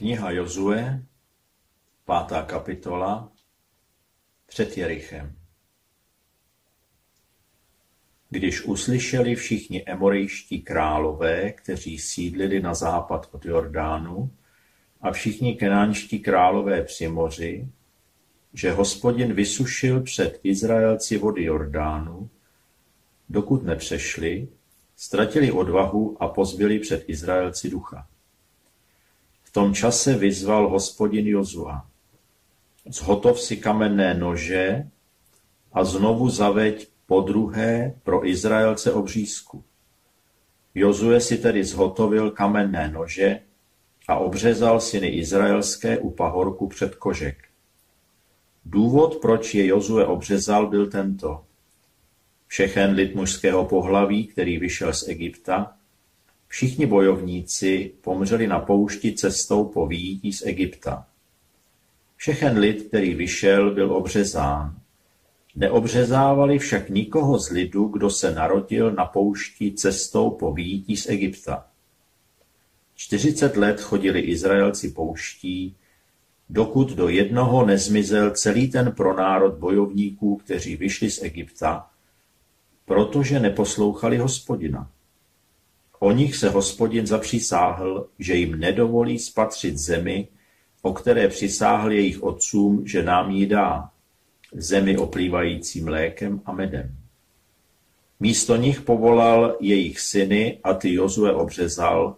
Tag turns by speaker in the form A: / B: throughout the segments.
A: Kniha Jozue, pátá kapitola, před Jerichem. Když uslyšeli všichni emorejští králové, kteří sídlili na západ od Jordánu, a všichni kenánští králové při moři, že hospodin vysušil před Izraelci vody Jordánu, dokud nepřešli, ztratili odvahu a pozbyli před Izraelci ducha. Tom čase vyzval hospodin Jozua. Zhotov si kamenné nože a znovu zaveď podruhé pro Izraelce obřízku. Jozue si tedy zhotovil kamenné nože a obřezal syny izraelské u pahorku před kožek. Důvod, proč je Jozue obřezal, byl tento. Všechen lid mužského pohlaví, který vyšel z Egypta, Všichni bojovníci pomřeli na poušti cestou po výjití z Egypta. Všechen lid, který vyšel, byl obřezán. Neobřezávali však nikoho z lidu, kdo se narodil na poušti cestou po výjití z Egypta. Čtyřicet let chodili Izraelci pouští, dokud do jednoho nezmizel celý ten pronárod bojovníků, kteří vyšli z Egypta, protože neposlouchali hospodina. O nich se hospodin zapřísáhl, že jim nedovolí spatřit zemi, o které přisáhl jejich otcům, že nám ji dá, zemi oplývající mlékem a medem. Místo nich povolal jejich syny a ty Jozue obřezal,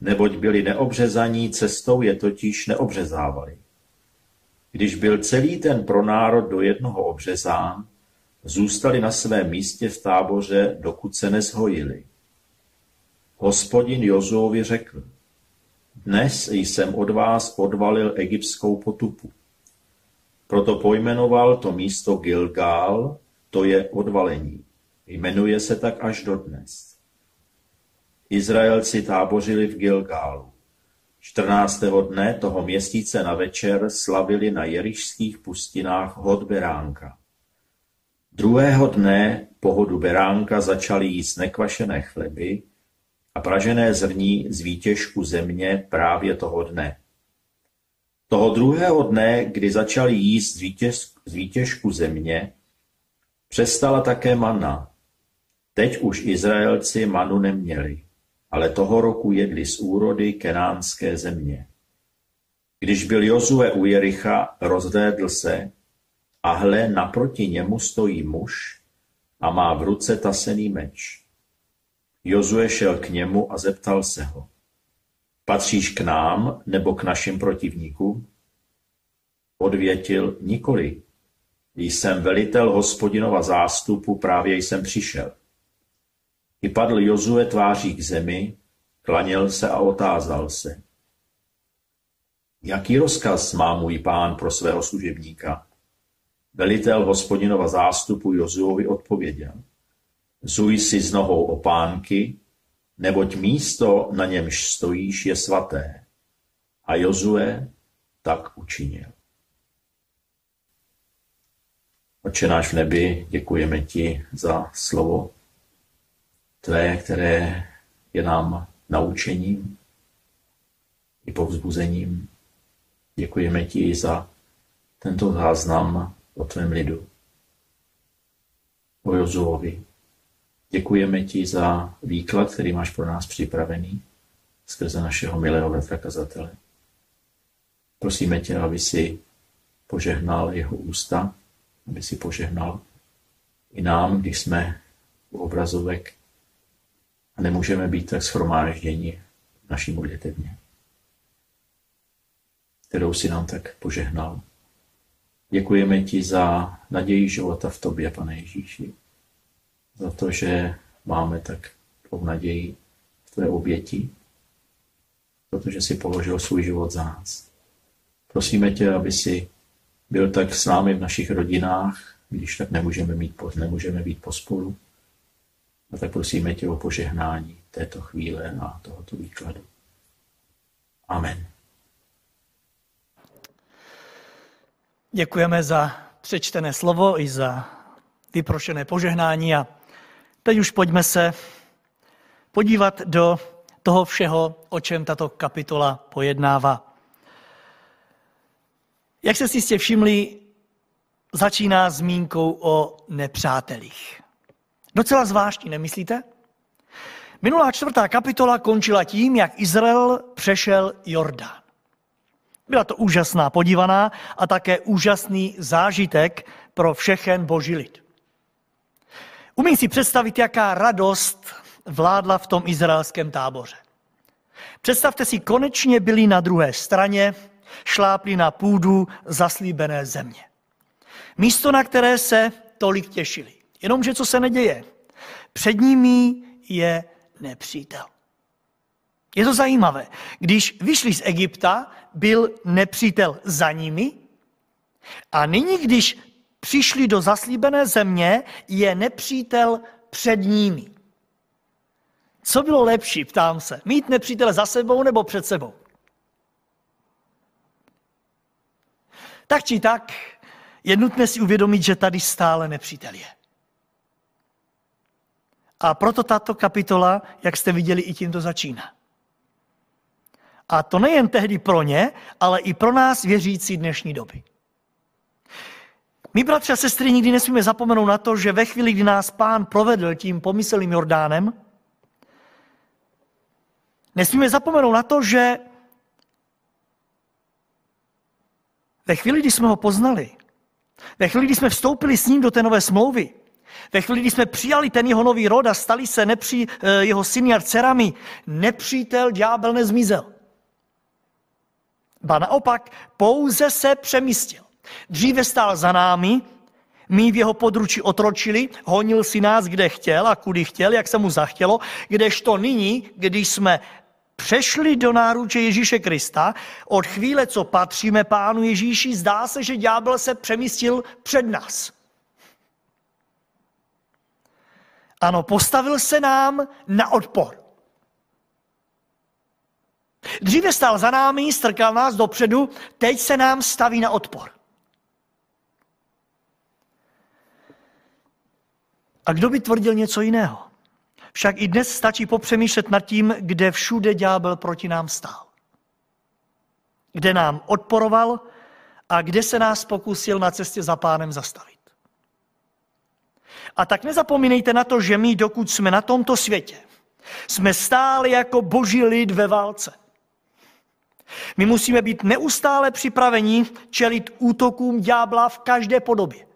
A: neboť byli neobřezaní, cestou je totiž neobřezávali. Když byl celý ten pronárod do jednoho obřezán, zůstali na svém místě v táboře, dokud se nezhojili. Hospodin Jozuovi řekl, dnes jsem od vás odvalil egyptskou potupu. Proto pojmenoval to místo Gilgál, to je odvalení. Jmenuje se tak až dodnes. Izraelci tábořili v Gilgálu. 14. dne toho měsíce na večer slavili na jerišských pustinách hod beránka. Druhého dne pohodu beránka začali jíst nekvašené chleby, a pražené zrní z výtěžku země právě toho dne. Toho druhého dne, kdy začali jíst z výtěžku země, přestala také mana. Teď už Izraelci manu neměli, ale toho roku jedli z úrody kenánské země. Když byl Jozue u Jericha, rozhlédl se a hle, naproti němu stojí muž a má v ruce tasený meč. Jozue šel k němu a zeptal se ho: Patříš k nám nebo k našim protivníkům? Odvětil: Nikoli. Jsem velitel hospodinova zástupu, právě jsem přišel. I padl Jozue tváří k zemi, klaněl se a otázal se. Jaký rozkaz má můj pán pro svého služebníka? Velitel hospodinova zástupu Jozuovi odpověděl. Zuj si z nohou opánky, neboť místo, na němž stojíš, je svaté. A Jozue tak učinil. Oče náš v nebi, děkujeme ti za slovo tvé, které je nám naučením i povzbuzením. Děkujeme ti za tento záznam o tvém lidu, o Jozuovi, Děkujeme ti za výklad, který máš pro nás připravený skrze našeho milého bratra kazatele. Prosíme tě, aby si požehnal jeho ústa, aby si požehnal i nám, když jsme u obrazovek a nemůžeme být tak schromážděni v naší modlitevně, kterou si nám tak požehnal. Děkujeme ti za naději života v tobě, pane Ježíši za to, že máme tak tvou naději v tvé oběti, protože si položil svůj život za nás. Prosíme tě, aby si byl tak s námi v našich rodinách, když tak nemůžeme, mít, nemůžeme být pospolu. A tak prosíme tě o požehnání této chvíle a tohoto výkladu. Amen.
B: Děkujeme za přečtené slovo i za vyprošené požehnání a Teď už pojďme se podívat do toho všeho, o čem tato kapitola pojednává. Jak se si jistě všimli, začíná zmínkou o nepřátelích. Docela zvláštní, nemyslíte? Minulá čtvrtá kapitola končila tím, jak Izrael přešel Jordán. Byla to úžasná podívaná a také úžasný zážitek pro všechen boží lid. Umím si představit, jaká radost vládla v tom izraelském táboře. Představte si, konečně byli na druhé straně, šlápli na půdu zaslíbené země. Místo, na které se tolik těšili. Jenomže co se neděje? Před nimi je nepřítel. Je to zajímavé. Když vyšli z Egypta, byl nepřítel za nimi a nyní, když přišli do zaslíbené země, je nepřítel před nimi. Co bylo lepší, ptám se, mít nepřítele za sebou nebo před sebou? Tak či tak, je nutné si uvědomit, že tady stále nepřítel je. A proto tato kapitola, jak jste viděli, i tímto začíná. A to nejen tehdy pro ně, ale i pro nás věřící dnešní doby. My, bratři a sestry, nikdy nesmíme zapomenout na to, že ve chvíli, kdy nás pán provedl tím pomyslným Jordánem, nesmíme zapomenout na to, že ve chvíli, kdy jsme ho poznali, ve chvíli, kdy jsme vstoupili s ním do té nové smlouvy, ve chvíli, kdy jsme přijali ten jeho nový rod a stali se nepří, eh, jeho syny a dcerami, nepřítel ďábel nezmizel. Ba naopak, pouze se přemístil. Dříve stál za námi, my v jeho područí otročili, honil si nás, kde chtěl a kudy chtěl, jak se mu zachtělo, kdežto nyní, když jsme přešli do náruče Ježíše Krista, od chvíle, co patříme Pánu Ježíši, zdá se, že ďábel se přemístil před nás. Ano, postavil se nám na odpor. Dříve stál za námi, strkal nás dopředu, teď se nám staví na odpor. A kdo by tvrdil něco jiného? Však i dnes stačí popřemýšlet nad tím, kde všude ďábel proti nám stál. Kde nám odporoval a kde se nás pokusil na cestě za pánem zastavit. A tak nezapomínejte na to, že my, dokud jsme na tomto světě, jsme stále jako boží lid ve válce. My musíme být neustále připraveni čelit útokům ďábla v každé podobě.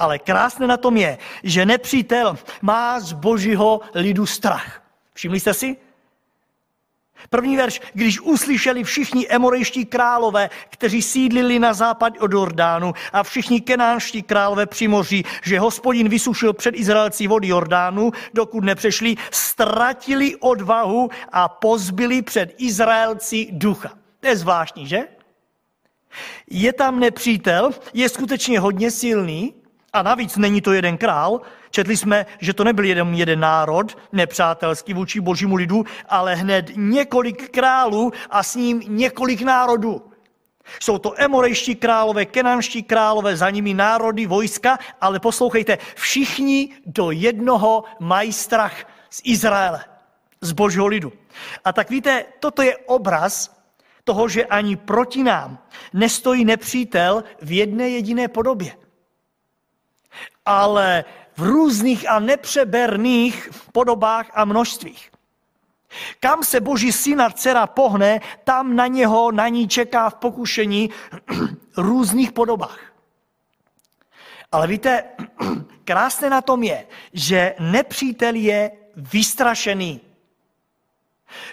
B: Ale krásné na tom je, že nepřítel má z božího lidu strach. Všimli jste si? První verš, když uslyšeli všichni emorejští králové, kteří sídlili na západ od Jordánu a všichni kenánští králové při moři, že hospodin vysušil před Izraelcí vody Jordánu, dokud nepřešli, ztratili odvahu a pozbyli před Izraelci ducha. To je zvláštní, že? Je tam nepřítel, je skutečně hodně silný, a navíc není to jeden král. Četli jsme, že to nebyl jeden, jeden národ, nepřátelský vůči božímu lidu, ale hned několik králů a s ním několik národů. Jsou to emorejští králové, kenanští králové, za nimi národy, vojska, ale poslouchejte, všichni do jednoho mají strach z Izraele, z božího lidu. A tak víte, toto je obraz toho, že ani proti nám nestojí nepřítel v jedné jediné podobě ale v různých a nepřeberných podobách a množstvích. Kam se boží syna dcera pohne, tam na něho, na ní čeká v pokušení různých podobách. Ale víte, krásné na tom je, že nepřítel je vystrašený.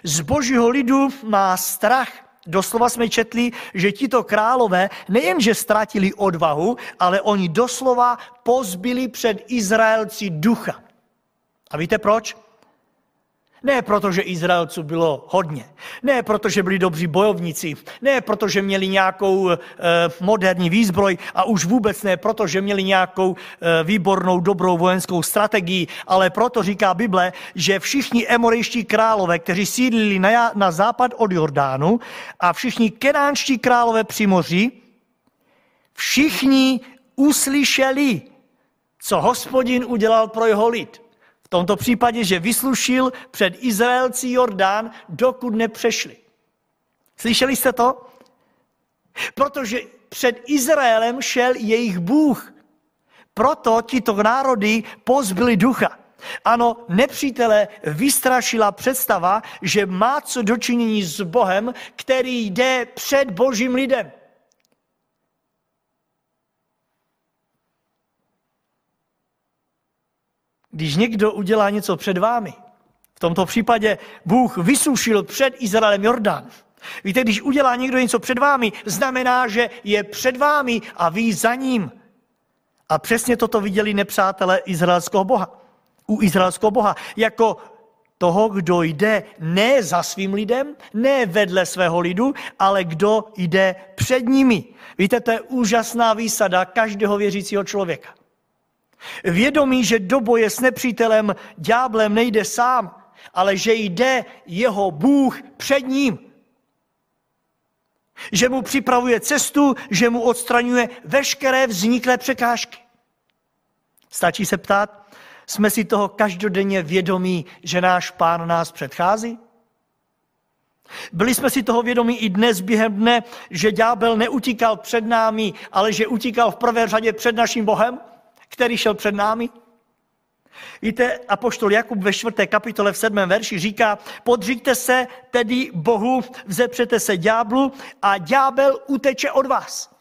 B: Z božího lidu má strach Doslova jsme četli, že tito králové nejenže ztratili odvahu, ale oni doslova pozbyli před Izraelci ducha. A víte proč? Ne proto, že Izraelců bylo hodně. Ne proto, že byli dobří bojovníci. Ne proto, že měli nějakou e, moderní výzbroj. A už vůbec ne proto, že měli nějakou e, výbornou, dobrou vojenskou strategii. Ale proto říká Bible, že všichni emorejští králové, kteří sídlili na, na západ od Jordánu a všichni kenánští králové při moři, všichni uslyšeli, co hospodin udělal pro jeho lid. V tomto případě, že vyslušil před Izraelci Jordán, dokud nepřešli. Slyšeli jste to? Protože před Izraelem šel jejich Bůh. Proto tito národy pozbyli ducha. Ano, nepřítele vystrašila představa, že má co dočinění s Bohem, který jde před božím lidem. Když někdo udělá něco před vámi, v tomto případě Bůh vysušil před Izraelem Jordán. Víte, když udělá někdo něco před vámi, znamená, že je před vámi a vy za ním. A přesně toto viděli nepřátelé izraelského Boha. U izraelského Boha. Jako toho, kdo jde ne za svým lidem, ne vedle svého lidu, ale kdo jde před nimi. Víte, to je úžasná výsada každého věřícího člověka. Vědomí, že do boje s nepřítelem, ďáblem nejde sám, ale že jde jeho Bůh před ním. Že mu připravuje cestu, že mu odstraňuje veškeré vzniklé překážky. Stačí se ptát, jsme si toho každodenně vědomí, že náš pán nás předchází? Byli jsme si toho vědomí i dnes během dne, že ďábel neutíkal před námi, ale že utíkal v prvé řadě před naším Bohem, který šel před námi? Víte, apoštol Jakub ve čtvrté kapitole v sedmém verši říká, podříďte se tedy Bohu, vzepřete se ďáblu a ďábel uteče od vás.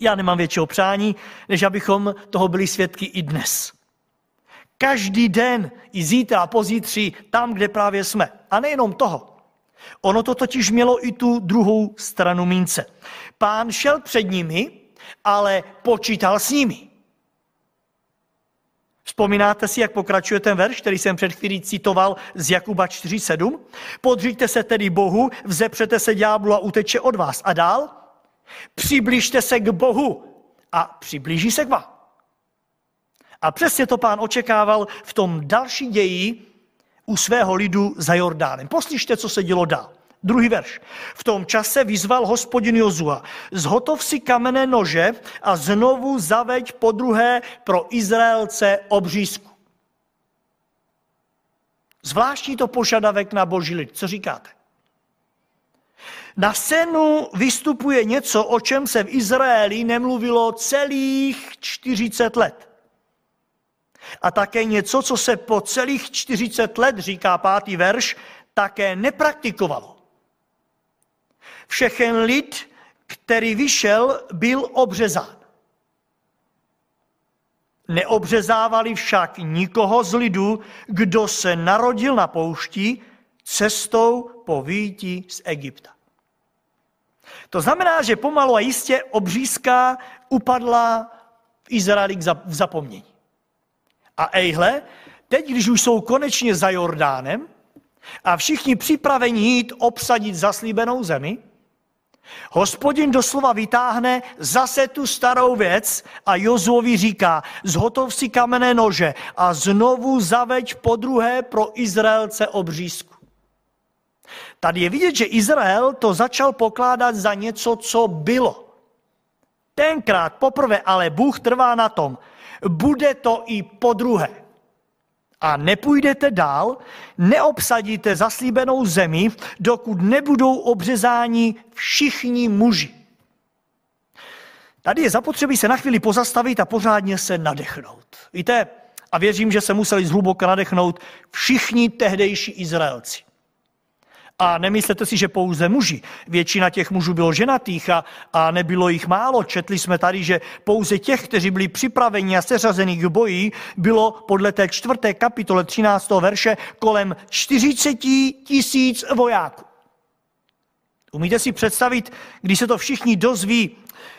B: Já nemám většího přání, než abychom toho byli svědky i dnes. Každý den, i zítra a pozítří, tam, kde právě jsme. A nejenom toho. Ono to totiž mělo i tu druhou stranu mince. Pán šel před nimi, ale počítal s nimi. Vzpomínáte si, jak pokračuje ten verš, který jsem před chvílí citoval z Jakuba 4.7? Podříďte se tedy Bohu, vzepřete se ďáblu a uteče od vás. A dál? Přibližte se k Bohu a přiblíží se k vám. A přesně to pán očekával v tom další ději u svého lidu za Jordánem. Poslyšte, co se dělo dál. Druhý verš. V tom čase vyzval hospodin Jozua, zhotov si kamenné nože a znovu zaveď po druhé pro Izraelce obřízku. Zvláštní to požadavek na boží lid. Co říkáte? Na scénu vystupuje něco, o čem se v Izraeli nemluvilo celých 40 let. A také něco, co se po celých 40 let, říká pátý verš, také nepraktikovalo. Všechen lid, který vyšel, byl obřezán. Neobřezávali však nikoho z lidu, kdo se narodil na poušti cestou po výjití z Egypta. To znamená, že pomalu a jistě obřízka upadla v Izraeli v zapomnění. A ejhle, teď, když už jsou konečně za Jordánem a všichni připraveni jít obsadit zaslíbenou zemi, Hospodin doslova vytáhne zase tu starou věc a Jozuovi říká, zhotov si kamenné nože a znovu zaveď po druhé pro Izraelce obřízku. Tady je vidět, že Izrael to začal pokládat za něco, co bylo. Tenkrát poprvé ale Bůh trvá na tom, bude to i po druhé a nepůjdete dál, neobsadíte zaslíbenou zemi, dokud nebudou obřezáni všichni muži. Tady je zapotřebí se na chvíli pozastavit a pořádně se nadechnout. Víte, a věřím, že se museli zhluboka nadechnout všichni tehdejší Izraelci. A nemyslete si, že pouze muži. Většina těch mužů bylo ženatých a, a nebylo jich málo. Četli jsme tady, že pouze těch, kteří byli připraveni a seřazení k boji, bylo podle té čtvrté kapitole 13. verše kolem 40 tisíc vojáků. Umíte si představit, když se to všichni dozví,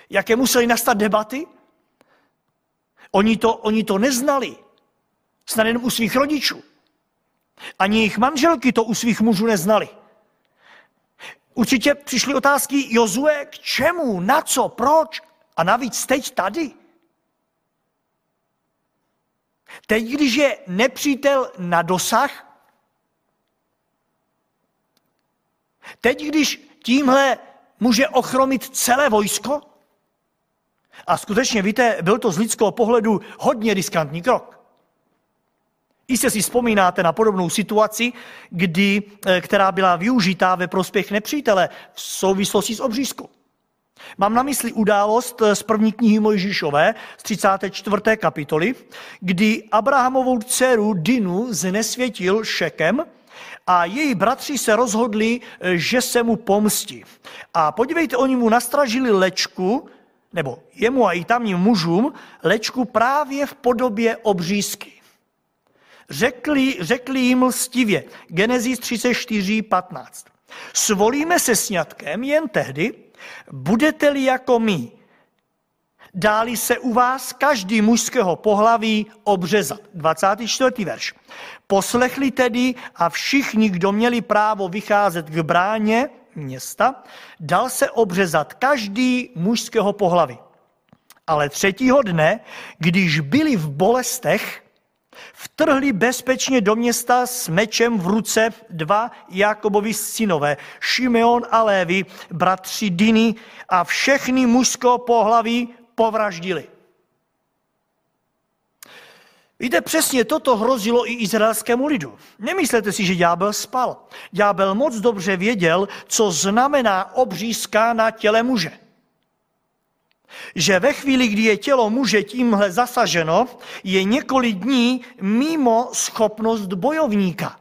B: jaké museli nastat debaty? Oni to, oni to neznali. Snad jen u svých rodičů. Ani jejich manželky to u svých mužů neznali. Určitě přišly otázky Jozue, k čemu, na co, proč a navíc teď tady. Teď, když je nepřítel na dosah, teď, když tímhle může ochromit celé vojsko, a skutečně, víte, byl to z lidského pohledu hodně riskantní krok. Jistě si vzpomínáte na podobnou situaci, kdy, eh, která byla využitá ve prospěch nepřítele v souvislosti s obřízkou. Mám na mysli událost z první knihy Mojžíšové z 34. kapitoly, kdy Abrahamovou dceru Dinu znesvětil Šekem a její bratři se rozhodli, že se mu pomstí. A podívejte, oni mu nastražili lečku, nebo jemu a i tamním mužům, lečku právě v podobě obřízky. Řekli, řekli jim lstivě, Genesis 34, 15. Svolíme se sňatkem jen tehdy, budete-li jako my, dáli se u vás každý mužského pohlaví obřezat. 24. verš. Poslechli tedy a všichni, kdo měli právo vycházet k bráně města, dal se obřezat každý mužského pohlaví. Ale třetího dne, když byli v bolestech, vtrhli bezpečně do města s mečem v ruce dva Jakobovi synové, Šimeon a Lévy, bratři Diny a všechny mužského pohlaví povraždili. Víte, přesně toto hrozilo i izraelskému lidu. Nemyslete si, že ďábel spal. Ďábel moc dobře věděl, co znamená obřízka na těle muže. Že ve chvíli, kdy je tělo muže tímhle zasaženo, je několik dní mimo schopnost bojovníka.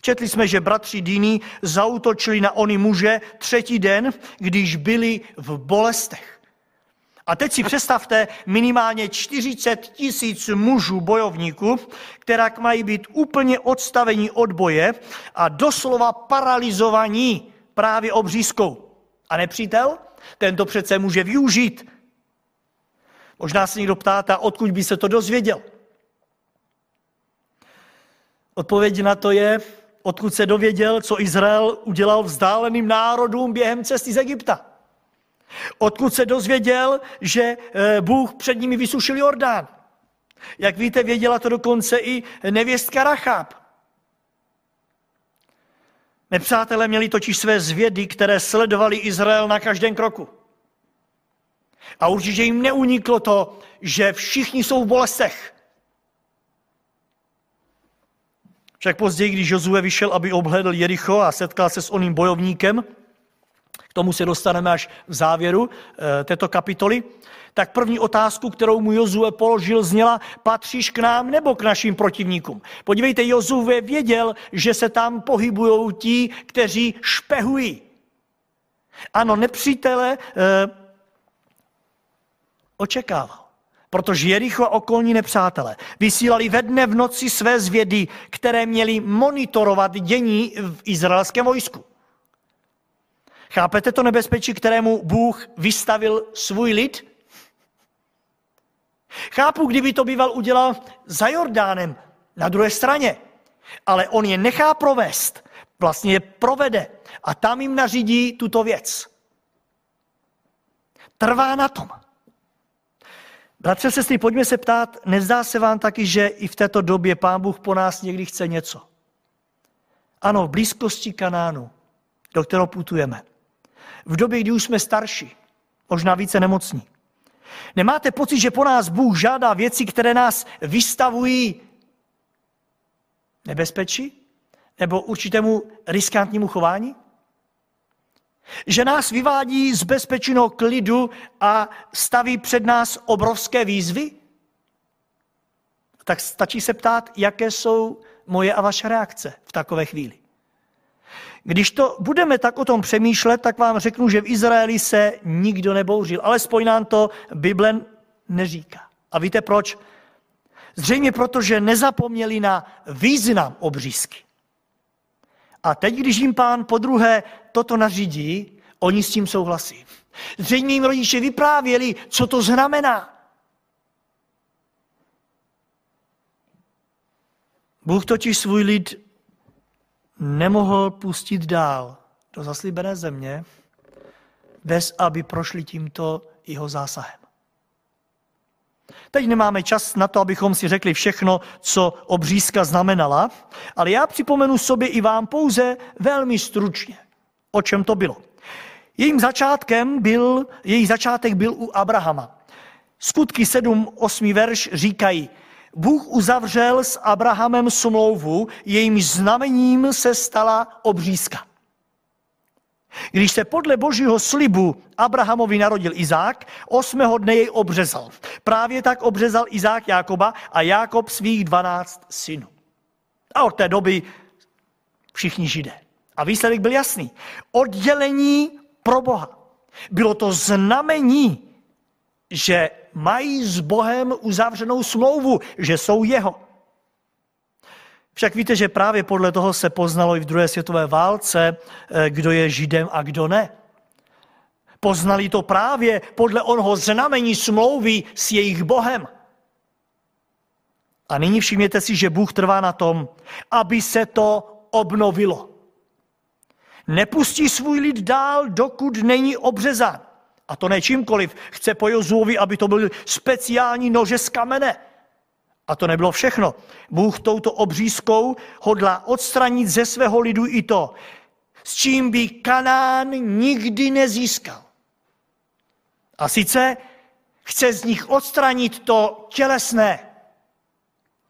B: Četli jsme, že bratři Dýny zautočili na oni muže třetí den, když byli v bolestech. A teď si představte minimálně 40 tisíc mužů bojovníků, která mají být úplně odstavení od boje a doslova paralizovaní právě obřízkou. A nepřítel? Ten to přece může využít. Možná se někdo ptáte, odkud by se to dozvěděl. Odpověď na to je, odkud se dověděl, co Izrael udělal vzdáleným národům během cesty z Egypta. Odkud se dozvěděl, že eh, Bůh před nimi vysušil Jordán. Jak víte, věděla to dokonce i nevěstka Rachab. Nepřátelé měli totiž své zvědy, které sledovali Izrael na každém kroku. A určitě jim neuniklo to, že všichni jsou v bolestech. Však později, když Jozue vyšel, aby obhledl Jericho a setkal se s oným bojovníkem, k tomu se dostaneme až v závěru eh, této kapitoly, tak první otázku, kterou mu Jozue položil, zněla, patříš k nám nebo k našim protivníkům? Podívejte, Jozue věděl, že se tam pohybují ti, kteří špehují. Ano, nepřítele eh, očekával. Protože Jericho a okolní nepřátelé vysílali ve dne v noci své zvědy, které měly monitorovat dění v izraelském vojsku. Chápete to nebezpečí, kterému Bůh vystavil svůj lid? Chápu, kdyby to býval udělal za Jordánem, na druhé straně. Ale on je nechá provést, vlastně je provede a tam jim nařídí tuto věc. Trvá na tom. Bratře, sestry, pojďme se ptát, nezdá se vám taky, že i v této době Pán Bůh po nás někdy chce něco? Ano, v blízkosti Kanánu, do kterého putujeme v době, kdy už jsme starší, možná více nemocní. Nemáte pocit, že po nás Bůh žádá věci, které nás vystavují nebezpečí nebo určitému riskantnímu chování? Že nás vyvádí z bezpečného klidu a staví před nás obrovské výzvy? Tak stačí se ptát, jaké jsou moje a vaše reakce v takové chvíli. Když to budeme tak o tom přemýšlet, tak vám řeknu, že v Izraeli se nikdo nebouřil. Alespoň nám to Bible neříká. A víte proč? Zřejmě proto, že nezapomněli na význam obřízky. A teď, když jim pán po druhé toto nařídí, oni s tím souhlasí. Zřejmě jim rodiče vyprávěli, co to znamená. Bůh totiž svůj lid nemohl pustit dál do zaslíbené země, bez aby prošli tímto jeho zásahem. Teď nemáme čas na to, abychom si řekli všechno, co obřízka znamenala, ale já připomenu sobě i vám pouze velmi stručně, o čem to bylo. Jejím začátkem byl, její začátek byl u Abrahama. Skutky 7, 8 verš říkají, Bůh uzavřel s Abrahamem smlouvu, jejím znamením se stala obřízka. Když se podle božího slibu Abrahamovi narodil Izák, osmého dne jej obřezal. Právě tak obřezal Izák Jákoba a Jákob svých dvanáct synů. A od té doby všichni židé. A výsledek byl jasný. Oddělení pro Boha. Bylo to znamení, že mají s Bohem uzavřenou smlouvu, že jsou jeho. Však víte, že právě podle toho se poznalo i v druhé světové válce, eh, kdo je židem a kdo ne. Poznali to právě podle onho znamení smlouvy s jejich Bohem. A nyní všimněte si, že Bůh trvá na tom, aby se to obnovilo. Nepustí svůj lid dál, dokud není obřezán. A to ne čímkoliv. Chce po Jozuovi, aby to byl speciální nože z kamene. A to nebylo všechno. Bůh touto obřízkou hodlá odstranit ze svého lidu i to, s čím by Kanán nikdy nezískal. A sice chce z nich odstranit to tělesné.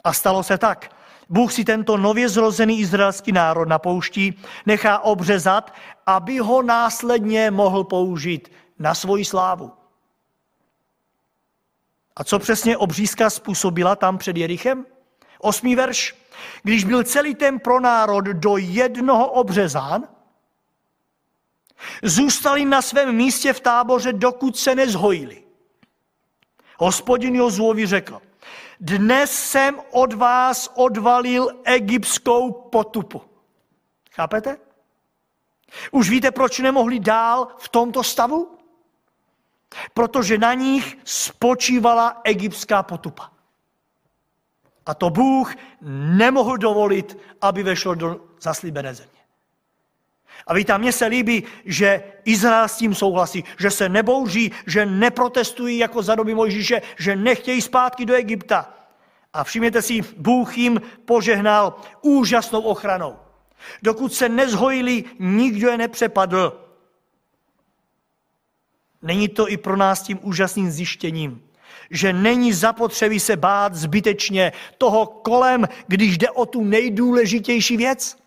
B: A stalo se tak. Bůh si tento nově zrozený izraelský národ na pouští nechá obřezat, aby ho následně mohl použít na svoji slávu. A co přesně obřízka způsobila tam před Jerichem? Osmý verš. Když byl celý ten pronárod do jednoho obřezán, zůstali na svém místě v táboře, dokud se nezhojili. Hospodin Jozuovi řekl, dnes jsem od vás odvalil egyptskou potupu. Chápete? Už víte, proč nemohli dál v tomto stavu? Protože na nich spočívala egyptská potupa. A to Bůh nemohl dovolit, aby vešlo do zaslíbené země. A víte, mně se líbí, že Izrael s tím souhlasí, že se nebouří, že neprotestují jako za doby Mojžíše, že nechtějí zpátky do Egypta. A všimněte si, Bůh jim požehnal úžasnou ochranou. Dokud se nezhojili, nikdo je nepřepadl. Není to i pro nás tím úžasným zjištěním, že není zapotřebí se bát zbytečně toho kolem, když jde o tu nejdůležitější věc?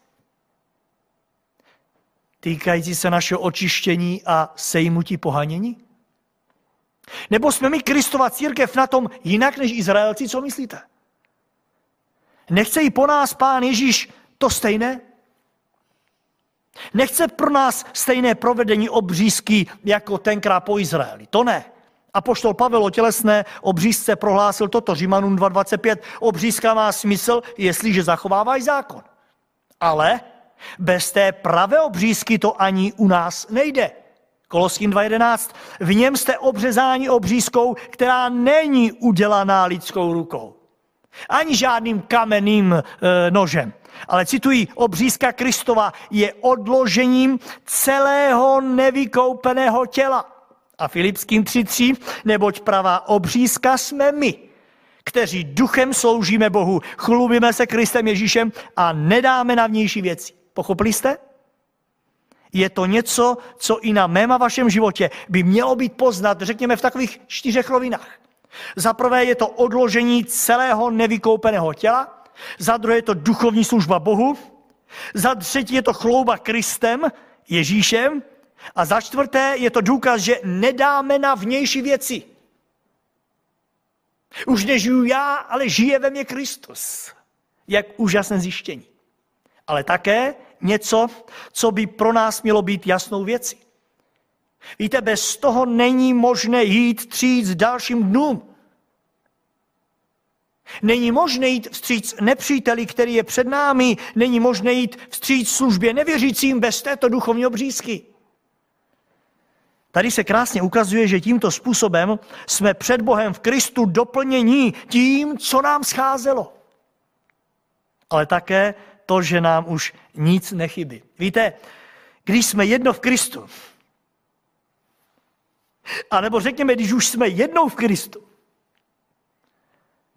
B: Týkající se našeho očištění a sejmutí pohanění? Nebo jsme my Kristova církev na tom jinak než Izraelci, co myslíte? Nechce i po nás pán Ježíš to stejné? Nechce pro nás stejné provedení obřízky jako tenkrát po Izraeli. To ne. A poštol Pavel o tělesné obřízce prohlásil toto, Římanům 2.25. Obřízka má smysl, jestliže zachovávají zákon. Ale bez té pravé obřízky to ani u nás nejde. Koloským 2.11. V něm jste obřezáni obřízkou, která není udělaná lidskou rukou. Ani žádným kamenným e, nožem. Ale cituji, obřízka Kristova je odložením celého nevykoupeného těla. A Filipským 3.3, neboť pravá obřízka jsme my, kteří duchem sloužíme Bohu, chlubíme se Kristem Ježíšem a nedáme na vnější věci. Pochopili jste? Je to něco, co i na mém a vašem životě by mělo být poznat, řekněme, v takových čtyřech rovinách. Za prvé je to odložení celého nevykoupeného těla, za druhé je to duchovní služba Bohu, za třetí je to chlouba Kristem, Ježíšem a za čtvrté je to důkaz, že nedáme na vnější věci. Už nežiju já, ale žije ve mně Kristus. Jak úžasné zjištění. Ale také něco, co by pro nás mělo být jasnou věcí. Víte, bez toho není možné jít tříct dalším dnům. Není možné jít vstříc nepříteli, který je před námi. Není možné jít vstříc službě nevěřícím bez této duchovní obřízky. Tady se krásně ukazuje, že tímto způsobem jsme před Bohem v Kristu doplnění tím, co nám scházelo. Ale také to, že nám už nic nechybí. Víte, když jsme jedno v Kristu, a nebo řekněme, když už jsme jednou v Kristu,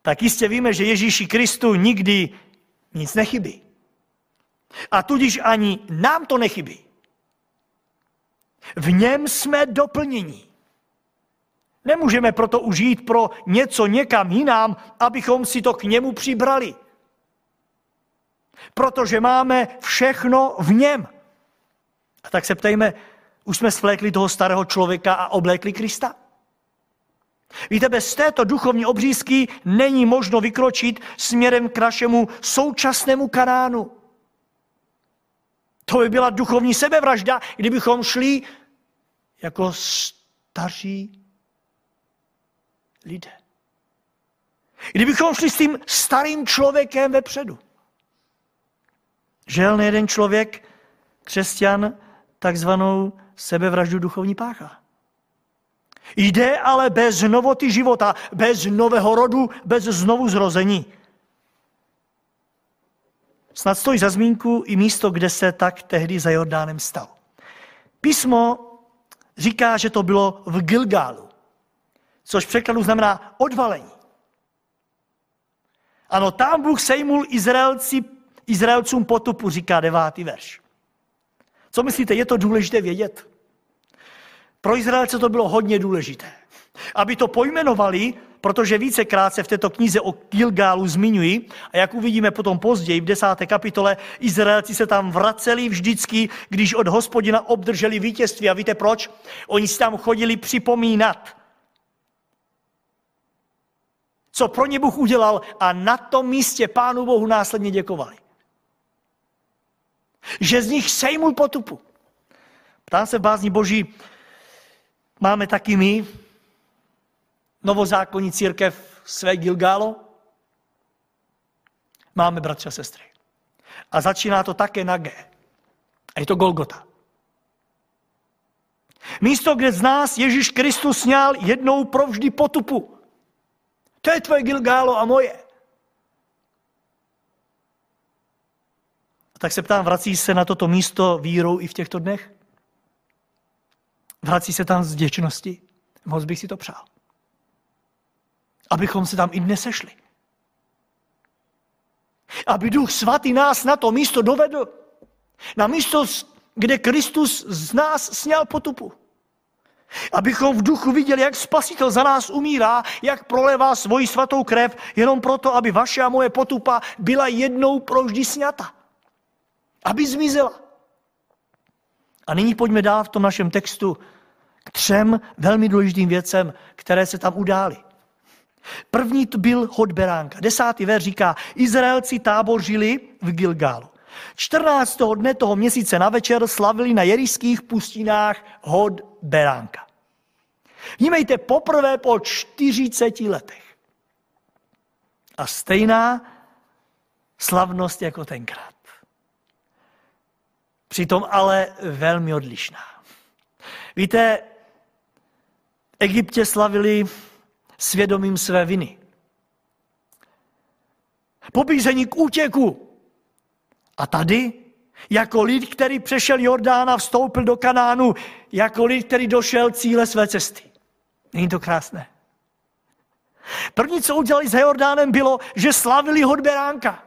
B: tak jistě víme, že Ježíši Kristu nikdy nic nechybí. A tudíž ani nám to nechybí. V něm jsme doplnění. Nemůžeme proto užít pro něco někam jinam, abychom si to k němu přibrali. Protože máme všechno v něm. A tak se ptejme, už jsme svlékli toho starého člověka a oblékli Krista? Víte, bez této duchovní obřízky není možno vykročit směrem k našemu současnému kanánu. To by byla duchovní sebevražda, kdybychom šli jako staří lidé. Kdybychom šli s tím starým člověkem vepředu. Žel jeden člověk, křesťan, takzvanou sebevraždu duchovní pácha. Jde ale bez novoty života, bez nového rodu, bez znovu zrození. Snad stojí za zmínku i místo, kde se tak tehdy za Jordánem stalo. Písmo říká, že to bylo v Gilgálu, což v překladu znamená odvalení. Ano, tam Bůh sejmul Izraelci, Izraelcům potupu, říká devátý verš. Co myslíte, je to důležité vědět? Pro Izraelce to bylo hodně důležité. Aby to pojmenovali, protože vícekrát se v této knize o Gilgálu zmiňují a jak uvidíme potom později v desáté kapitole, Izraelci se tam vraceli vždycky, když od hospodina obdrželi vítězství. A víte proč? Oni si tam chodili připomínat, co pro ně Bůh udělal a na tom místě Pánu Bohu následně děkovali. Že z nich sejmul potupu. Ptám se v bázní Boží, máme taky my, novozákonní církev své Gilgálo? Máme bratře a sestry. A začíná to také na G. A je to Golgota. Místo, kde z nás Ježíš Kristus sněl jednou provždy potupu. To je tvoje Gilgálo a moje. A tak se ptám, vrací se na toto místo vírou i v těchto dnech? Vrací se tam z děčnosti? Moc bych si to přál abychom se tam i dnes sešli. Aby Duch Svatý nás na to místo dovedl. Na místo, kde Kristus z nás sněl potupu. Abychom v duchu viděli, jak Spasitel za nás umírá, jak prolevá svoji svatou krev, jenom proto, aby vaše a moje potupa byla jednou provždy sněta. Aby zmizela. A nyní pojďme dál v tom našem textu k třem velmi důležitým věcem, které se tam udály. První to byl hod beránka. Desátý ver říká, Izraelci tábořili v Gilgálu. 14. dne toho měsíce na večer slavili na jeriských pustinách hod beránka. Vnímejte, poprvé po 40 letech. A stejná slavnost jako tenkrát. Přitom ale velmi odlišná. Víte, v Egyptě slavili svědomím své viny. Pobízení k útěku. A tady, jako lid, který přešel Jordán a vstoupil do Kanánu, jako lid, který došel cíle své cesty. Není to krásné? První, co udělali za Jordánem, bylo, že slavili hod beránka.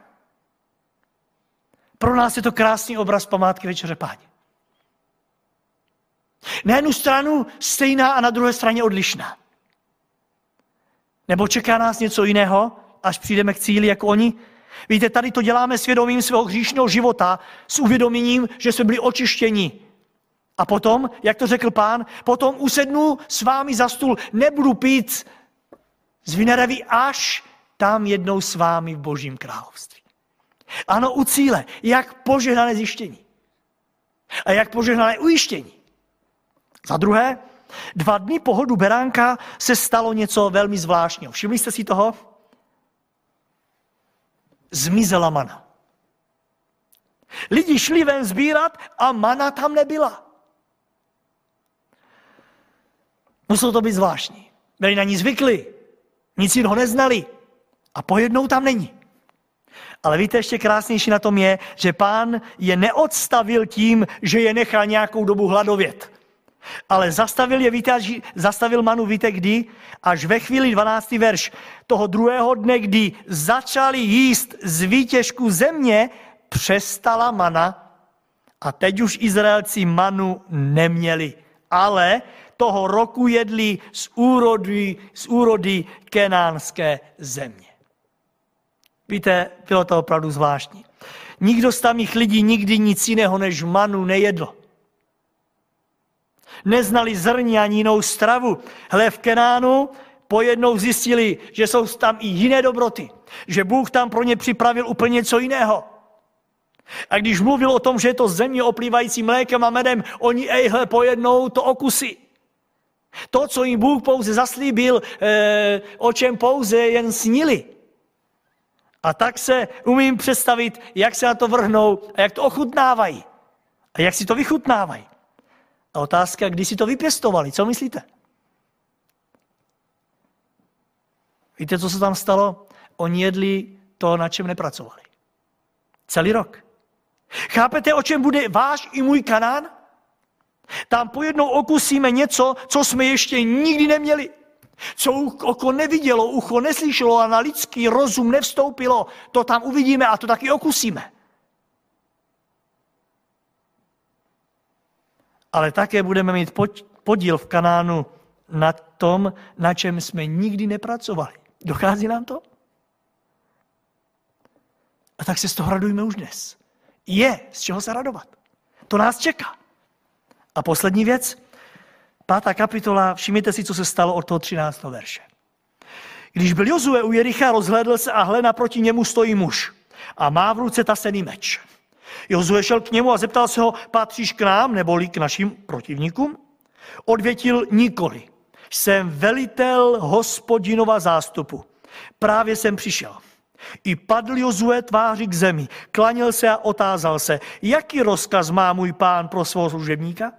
B: Pro nás je to krásný obraz památky Večeře Páně. Na jednu stranu stejná a na druhé straně odlišná. Nebo čeká nás něco jiného, až přijdeme k cíli jako oni? Víte, tady to děláme svědomím svého hříšného života, s uvědoměním, že jsme byli očištěni. A potom, jak to řekl pán, potom usednu s vámi za stůl, nebudu pít z vinerevy, až tam jednou s vámi v božím království. Ano, u cíle, jak požehnané zjištění. A jak požehnané ujištění. Za druhé, Dva dny po hodu beránka se stalo něco velmi zvláštního. Všimli jste si toho? Zmizela mana. Lidi šli ven sbírat a mana tam nebyla. Muselo to být zvláštní. Byli na ní zvykli, nic jiného neznali a pojednou tam není. Ale víte, ještě krásnější na tom je, že pán je neodstavil tím, že je nechal nějakou dobu hladovět. Ale zastavil je, víte, zastavil Manu, víte kdy? Až ve chvíli 12. verš toho druhého dne, kdy začali jíst z výtěžku země, přestala mana a teď už Izraelci manu neměli. Ale toho roku jedli z úrody, z úrody kenánské země. Víte, bylo to opravdu zvláštní. Nikdo z tamních lidí nikdy nic jiného než manu nejedl. Neznali zrní ani jinou stravu. Hle, v Kenánu pojednou zjistili, že jsou tam i jiné dobroty. Že Bůh tam pro ně připravil úplně něco jiného. A když mluvil o tom, že je to země oplývající mlékem a medem, oni ejhle pojednou to okusí. To, co jim Bůh pouze zaslíbil, eh, o čem pouze jen snili. A tak se umím představit, jak se na to vrhnou a jak to ochutnávají. A jak si to vychutnávají. A otázka, kdy si to vypěstovali, co myslíte? Víte, co se tam stalo? Oni jedli to, na čem nepracovali. Celý rok. Chápete, o čem bude váš i můj Kanán? Tam pojednou okusíme něco, co jsme ještě nikdy neměli. Co oko nevidělo, ucho neslyšelo a na lidský rozum nevstoupilo, to tam uvidíme a to taky okusíme. Ale také budeme mít podíl v Kanánu na tom, na čem jsme nikdy nepracovali. Dochází nám to? A tak se z toho radujme už dnes. Je z čeho se radovat. To nás čeká. A poslední věc, pátá kapitola, všimněte si, co se stalo od toho 13. verše. Když byl Jozue u Jericha, rozhlédl se a hle, naproti němu stojí muž a má v ruce tasený meč. Jozue šel k němu a zeptal se ho, patříš k nám neboli k našim protivníkům? Odvětil nikoli. Jsem velitel hospodinova zástupu. Právě jsem přišel. I padl Jozue tváři k zemi, klanil se a otázal se, jaký rozkaz má můj pán pro svého služebníka?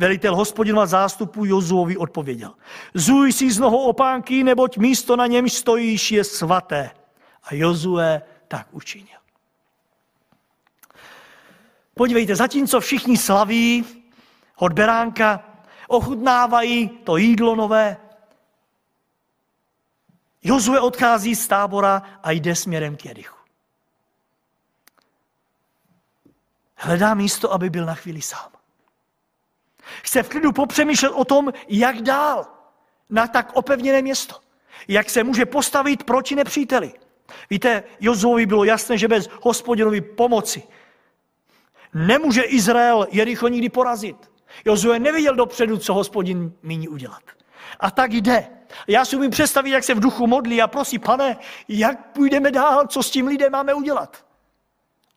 B: Velitel hospodinova zástupu Jozuovi odpověděl. Zuj si z nohou opánky, neboť místo na něm stojíš je svaté. A Jozue tak učinil. Podívejte, zatímco všichni slaví od beránka, ochutnávají to jídlo nové, Jozue odchází z tábora a jde směrem k Jerichu. Hledá místo, aby byl na chvíli sám. Chce v klidu popřemýšlet o tom, jak dál na tak opevněné město. Jak se může postavit proti nepříteli. Víte, Jozuovi bylo jasné, že bez hospodinovy pomoci nemůže Izrael Jericho nikdy porazit. Jozue neviděl dopředu, co hospodin míní udělat. A tak jde. Já si umím představit, jak se v duchu modlí a prosí, pane, jak půjdeme dál, co s tím lidem máme udělat.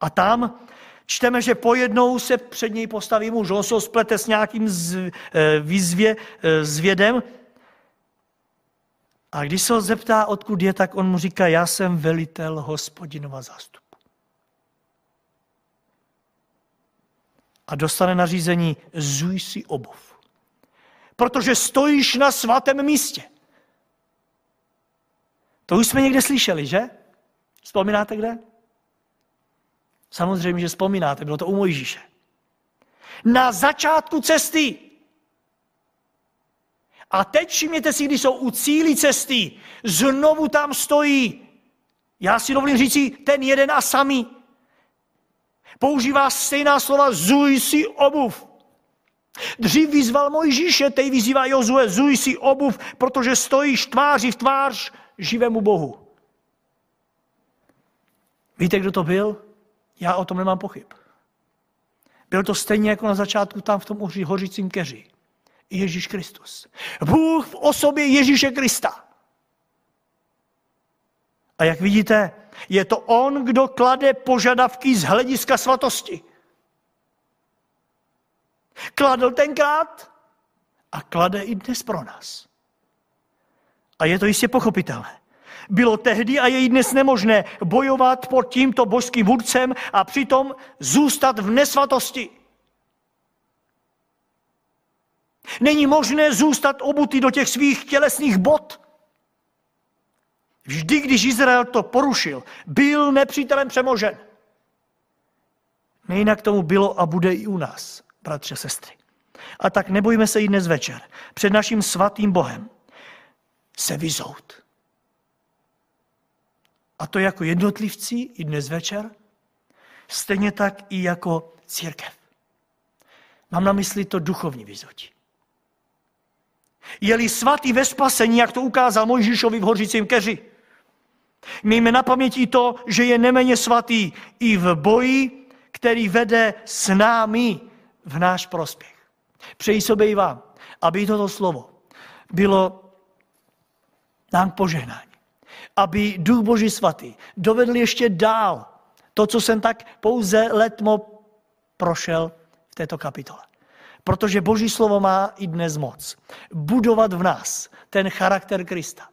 B: A tam čteme, že pojednou se před něj postaví muž, on se splete s nějakým z, e, výzvě, e, zvědem. A když se ho zeptá, odkud je, tak on mu říká, já jsem velitel hospodinova zástupu. A dostane nařízení, zuj si obuv. Protože stojíš na svatém místě. To už jsme někde slyšeli, že? Vzpomínáte kde? Samozřejmě, že vzpomínáte, bylo to u Mojžíše. Na začátku cesty. A teď všimněte si, když jsou u cíli cesty, znovu tam stojí. Já si dovolím říci, ten jeden a samý. Používá stejná slova, zuj si obuv. Dřív vyzval Mojžíše, teď vyzývá Jozue, zuj si obuv, protože stojíš tváří v tvář živému Bohu. Víte, kdo to byl? Já o tom nemám pochyb. Byl to stejně jako na začátku tam v tom hořícím keři. Ježíš Kristus. Bůh v osobě Ježíše Krista. A jak vidíte, je to on, kdo klade požadavky z hlediska svatosti. Kladl tenkrát a klade i dnes pro nás. A je to jistě pochopitelné. Bylo tehdy a je i dnes nemožné bojovat pod tímto božským vůdcem a přitom zůstat v nesvatosti. Není možné zůstat obutý do těch svých tělesných bod. Vždy, když Izrael to porušil, byl nepřítelem přemožen. Nejinak tomu bylo a bude i u nás, bratře, sestry. A tak nebojme se i dnes večer před naším svatým Bohem se vyzout. A to jako jednotlivci i dnes večer, stejně tak i jako církev. Mám na mysli to duchovní vyzotí. Je-li svatý ve spasení, jak to ukázal Mojžíšovi v hořícím keři, Mějme na paměti to, že je neméně svatý i v boji, který vede s námi v náš prospěch. Přeji sobě i vám, aby toto slovo bylo nám požehnání. Aby Duch Boží svatý dovedl ještě dál to, co jsem tak pouze letmo prošel v této kapitole. Protože Boží slovo má i dnes moc. Budovat v nás ten charakter Krista.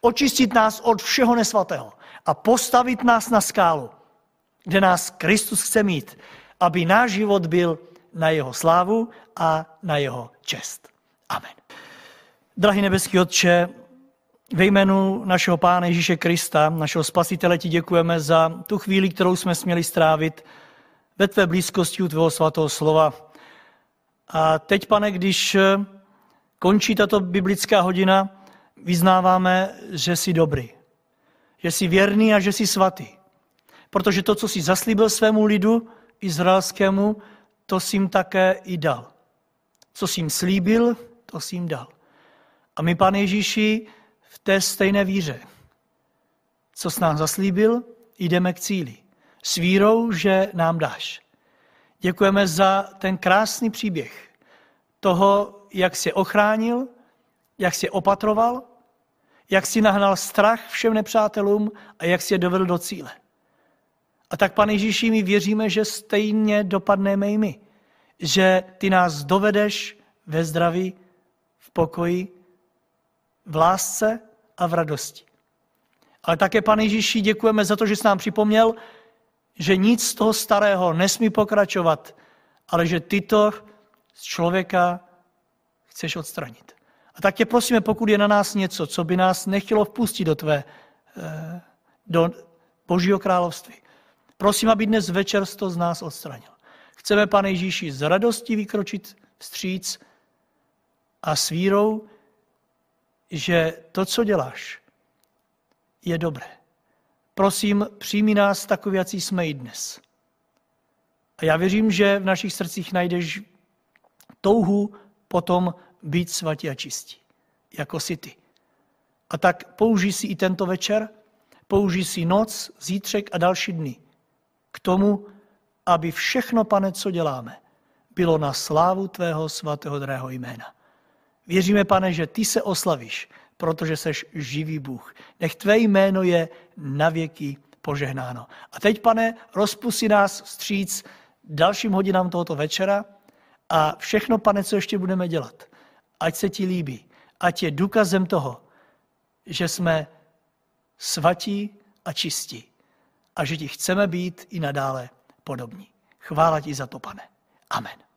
B: Očistit nás od všeho nesvatého a postavit nás na skálu, kde nás Kristus chce mít, aby náš život byl na jeho slávu a na jeho čest. Amen. Drahý nebeský Otče, ve jménu našeho Pána Ježíše Krista, našeho Spasitele, ti děkujeme za tu chvíli, kterou jsme směli strávit ve tvé blízkosti u tvého svatého slova. A teď, pane, když končí tato biblická hodina, vyznáváme, že jsi dobrý, že jsi věrný a že jsi svatý. Protože to, co jsi zaslíbil svému lidu izraelskému, to jsi jim také i dal. Co jsi jim slíbil, to jsi jim dal. A my, pane Ježíši, v té stejné víře, co jsi nám zaslíbil, jdeme k cíli. S vírou, že nám dáš. Děkujeme za ten krásný příběh toho, jak jsi ochránil, jak jsi opatroval, jak jsi nahnal strach všem nepřátelům a jak jsi je dovedl do cíle. A tak, pane Ježíši, my věříme, že stejně dopadneme i my. Že ty nás dovedeš ve zdraví, v pokoji, v lásce a v radosti. Ale také, pane Ježíši, děkujeme za to, že jsi nám připomněl, že nic z toho starého nesmí pokračovat, ale že ty to z člověka chceš odstranit. A tak tě prosíme, pokud je na nás něco, co by nás nechtělo vpustit do tvé, eh, do Božího království, prosím, aby dnes večer to z nás odstranil. Chceme, pane Ježíši, z radosti vykročit vstříc a s vírou, že to, co děláš, je dobré. Prosím, přijmi nás takový, jaký jsme i dnes. A já věřím, že v našich srdcích najdeš touhu potom být svatí a čistí, jako si ty. A tak použij si i tento večer, použij si noc, zítřek a další dny k tomu, aby všechno, pane, co děláme, bylo na slávu tvého svatého drahého jména. Věříme, pane, že ty se oslavíš, protože seš živý Bůh. Nech tvé jméno je na věky požehnáno. A teď, pane, rozpusti nás vstříc dalším hodinám tohoto večera a všechno, pane, co ještě budeme dělat, ať se ti líbí, ať je důkazem toho, že jsme svatí a čistí a že ti chceme být i nadále podobní. Chvála ti za to, pane. Amen.